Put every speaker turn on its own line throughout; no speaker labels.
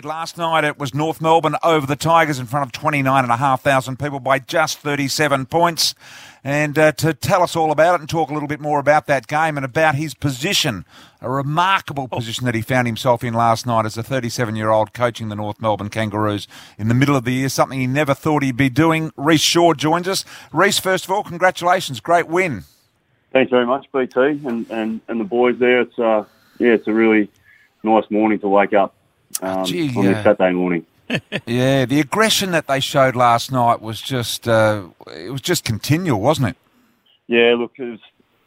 Last night it was North Melbourne over the Tigers in front of 29,500 people by just 37 points. And uh, to tell us all about it and talk a little bit more about that game and about his position, a remarkable position that he found himself in last night as a 37 year old coaching the North Melbourne Kangaroos in the middle of the year, something he never thought he'd be doing. Rhyce Shaw joins us. Rhyce, first of all, congratulations. Great win.
Thanks very much, BT, and, and, and the boys there. It's, uh, yeah, it's a really nice morning to wake up um, Gee, on this Saturday morning.
yeah, the aggression that they showed last night was just uh, it was just continual, wasn't it?
Yeah, look, it was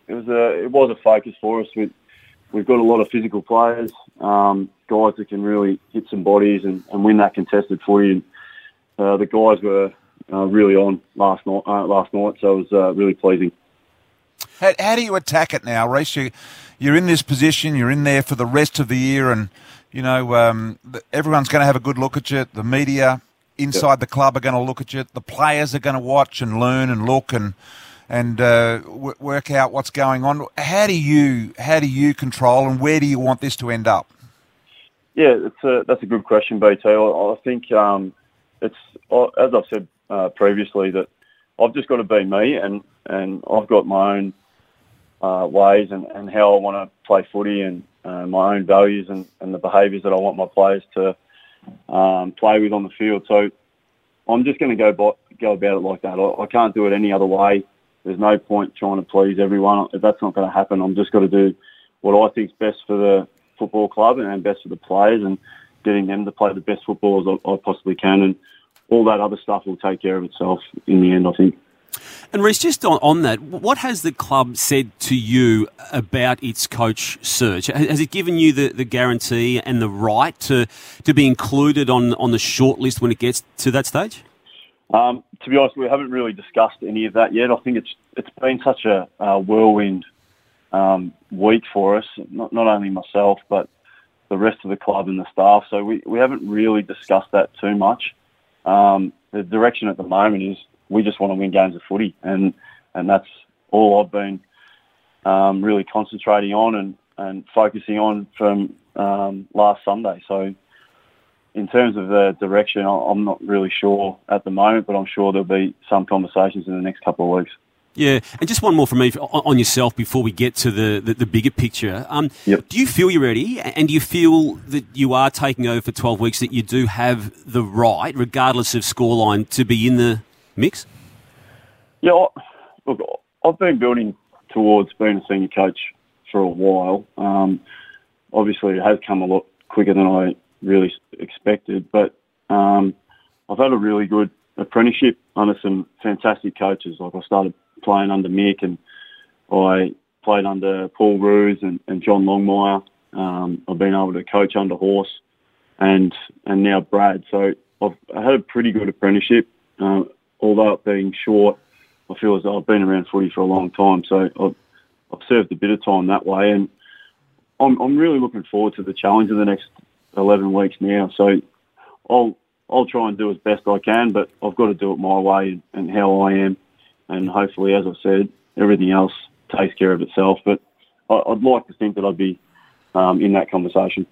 it was a it was a focus for us. We, we've got a lot of physical players, um, guys that can really hit some bodies and, and win that contested footy. And uh, the guys were uh, really on last night. Uh, last night, so it was uh, really pleasing.
How, how, do you attack it now, Rhyce? You, you're in this position. You're in there for the rest of the year, and you know, um, everyone's going to have a good look at you. The media inside the club are going to look at you. The players are going to watch and learn and look and and uh, w- work out what's going on. How do you how do you control and where do you want this to end up?
Yeah, it's a, that's a good question, BT. I, I think um, it's as I've said uh, previously that I've just got to be me, and and I've got my own uh, ways and, and how I want to play footy and uh, my own values and, and the behaviours that I want my players to um, play with on the field. So I'm just going to go by, go about it like that. I, I can't do it any other way. There's no point trying to please everyone. If that's not going to happen, I'm just got to do what I think is best for the football club and best for the players and getting them to play the best football as I, I possibly can. And all that other stuff will take care of itself in the end, I think.
And Rhyce, just on, on that, what has the club said to you about its coach search? Has it given you the, the guarantee and the right to, to be included on, on the shortlist when it gets to that stage?
Um, to be honest, we haven't really discussed any of that yet. I think it's it's been such a, a whirlwind um, week for us, not, not only myself, but the rest of the club and the staff. So we, we haven't really discussed that too much. Um, the direction at the moment is we just want to win games of footy, and and that's all I've been um, really concentrating on and, and focusing on from um, last Sunday. So, in terms of the direction, I'm not really sure at the moment, but I'm sure there'll be some conversations in the next couple of weeks.
Yeah, and just one more from me on yourself before we get to the, the, the bigger picture. Um,
yep.
Do you feel you're ready, and do you feel that you are taking over for 12 weeks, that you do have the right, regardless of scoreline, to be in the mix?
Yeah, look, I've been building towards being a senior coach for a while. Um, obviously, it has come a lot quicker than I really expected, but um, I've had a really good apprenticeship under some fantastic coaches. Like I started playing under Mick and I played under Paul Roos and, and John Longmire. Um, I've been able to coach under Horse and and now Brad. So I've had a pretty good apprenticeship. Uh, although it being short, I feel as though I've been around footy for a long time, so I've, I've served a bit of time that way, and I'm, I'm really looking forward to the challenge of the next 11 weeks now. So I'll I'll try and do as best I can, but I've got to do it my way and, how I am, and hopefully, as I said, everything else takes care of itself. But I, would like to think that I'd be um, in that conversation.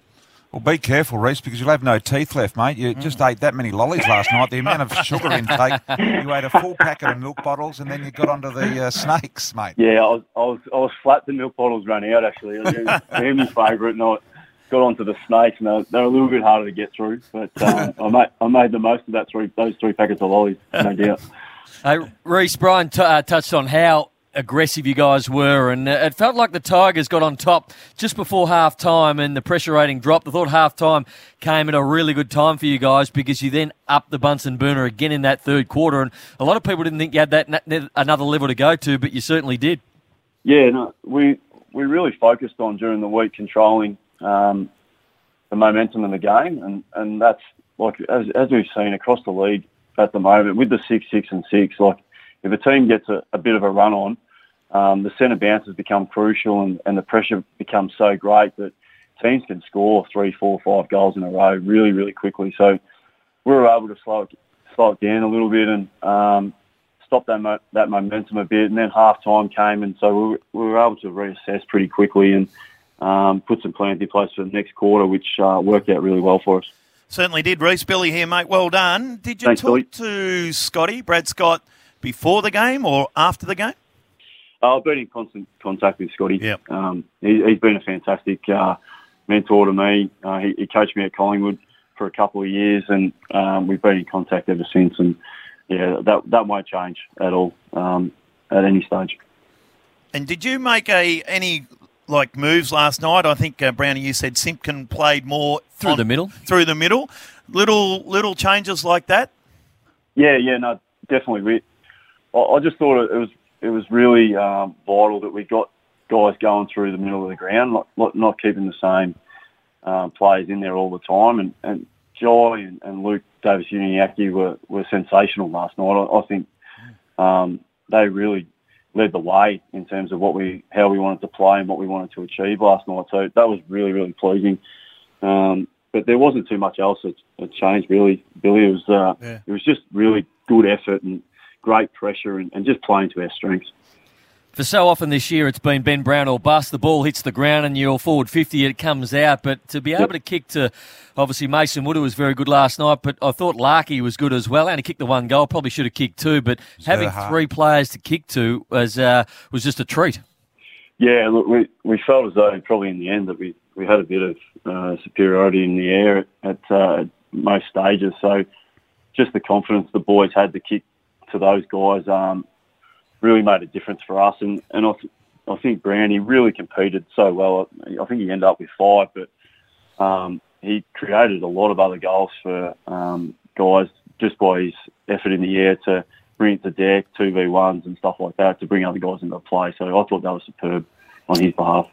Well, be careful, Rhyce, because you'll have no teeth left, mate. You mm. just ate that many lollies last night. The amount of sugar intake. You ate a full packet of milk bottles, and then you got onto the uh, snakes, mate.
Yeah, I was, I was, I was flat. The milk bottles ran out. Actually, they're my favourite. And I got onto the snakes, and they're, they're, a little bit harder to get through. But um, I made, I made the most of that three, those three packets of lollies, no doubt.
Hey, Rhyce, Brian t- uh, touched on how aggressive you guys were, and uh, it felt like the Tigers got on top just before half time and the pressure rating dropped. I thought half time came at a really good time for you guys because you then upped the Bunsen burner again in that third quarter, and a lot of people didn't think you had that another level to go to, but you certainly did.
Yeah, no, we we really focused on during the week controlling um, the momentum in the game, and, and that's like as, as we've seen across the league at the moment with the six, six, and six. Like if a team gets a, a bit of a run on, um, the centre bounces become crucial and, and the pressure becomes so great that teams can score three, four, five goals in a row really, really quickly. So we were able to slow it, slow it down a little bit and um, stop that mo- that momentum a bit. And then half time came, and so we were, we were able to reassess pretty quickly and um, put some plans in place for the next quarter, which uh, worked out really well for us.
Certainly did. Rhyce Billy here, mate. Well done. Did you
Thanks,
talk
Billy.
to Scotty, Brad Scott, before the game or after the game?
Uh, I've been in constant contact with Scotty.
Yep.
Um, he, he's been a fantastic uh, mentor to me. Uh, he, he coached me at Collingwood for a couple of years, and um, we've been in contact ever since. And yeah, that that won't change at all um, at any stage.
And did you make a any like moves last night? I think uh, Brownie, you said Simpkin played more
Through
on-
the middle.
Through the middle, little little changes like that.
Yeah, yeah, no, definitely. We, I, I just thought it was it was really um, vital that we got guys going through the middle of the ground, not not, not keeping the same um, players in there all the time. And, and Jy and, and Luke Davies-Uniacke were, were sensational last night. I, I think um, they really led the way in terms of what we how we wanted to play and what we wanted to achieve last night. So that was really really pleasing. Um, but there wasn't too much else that, that changed really, Billy. It was uh,
Yeah.
it was just really good effort and great pressure and, and just playing to our strengths.
For so often this year, it's been Ben Brown or bust. The ball hits the ground and you're forward 50, it comes out. But to be able to kick to, obviously, Mason Wood, who was very good last night, but I thought Larkey was good as well. And he kicked the one goal, probably should have kicked two. But having three players to kick to was, uh, was just a treat.
Yeah, look, we, we felt as though probably in the end that we, we had a bit of uh, superiority in the air at, at uh, most stages. So just the confidence the boys had to kick to those guys um, really made a difference for us. And, and I, th- I think Brownie really competed so well. I think he ended up with five, but um, he created a lot of other goals for um, guys just by his effort in the air to bring it to deck, 2v1s and stuff like that to bring other guys into play. So I thought that was superb on his behalf.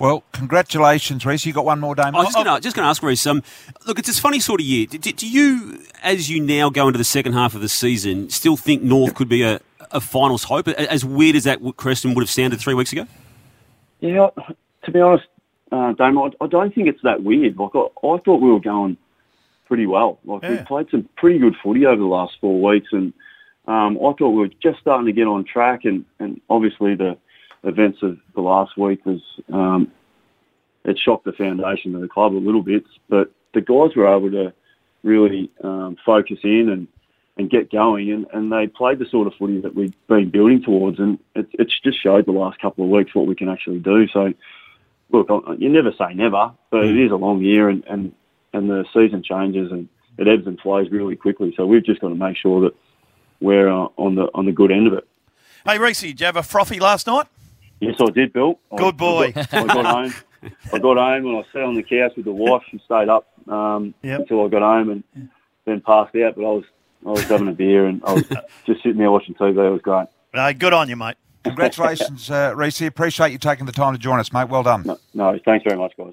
Well, congratulations, Rhyce. You got one more day.
I was just going to just going to ask Rhyce. Um, look, it's a funny sort of year. Do, do you, as you now go into the second half of the season, still think North could be a, a finals hope? As weird as that question would have sounded three weeks ago.
Yeah, to be honest, uh, Damon, I, I don't think it's that weird. Like I, I thought we were going pretty well. Like we
Yeah.
played some pretty good footy over the last four weeks, and um, I thought we were just starting to get on track. And, and obviously the events of the last week was um, it shocked the foundation of the club a little bit. But the guys were able to really um, focus in and and get going, and, and they played the sort of footy that we've been building towards, and it, it's just showed the last couple of weeks what we can actually do. So, look, you never say never, but it is a long year, and, and, and the season changes, and it ebbs and flows really quickly. So we've just got to make sure that we're uh, on the on the good end of it.
Hey, Rhyce, did you have a frothy last night?
Yes, I did, Bill. I-
Good boy.
I got, I got home. I got home and I sat on the couch with the wife. She stayed up um,
Yep.
until I got home and then passed out. But I was I was having a beer and I was just sitting there watching TV. It was great.
Hey, good on you, mate.
Congratulations, uh, Rhyce. Appreciate you taking the time to join us, mate. Well done.
No, no thanks very much, guys.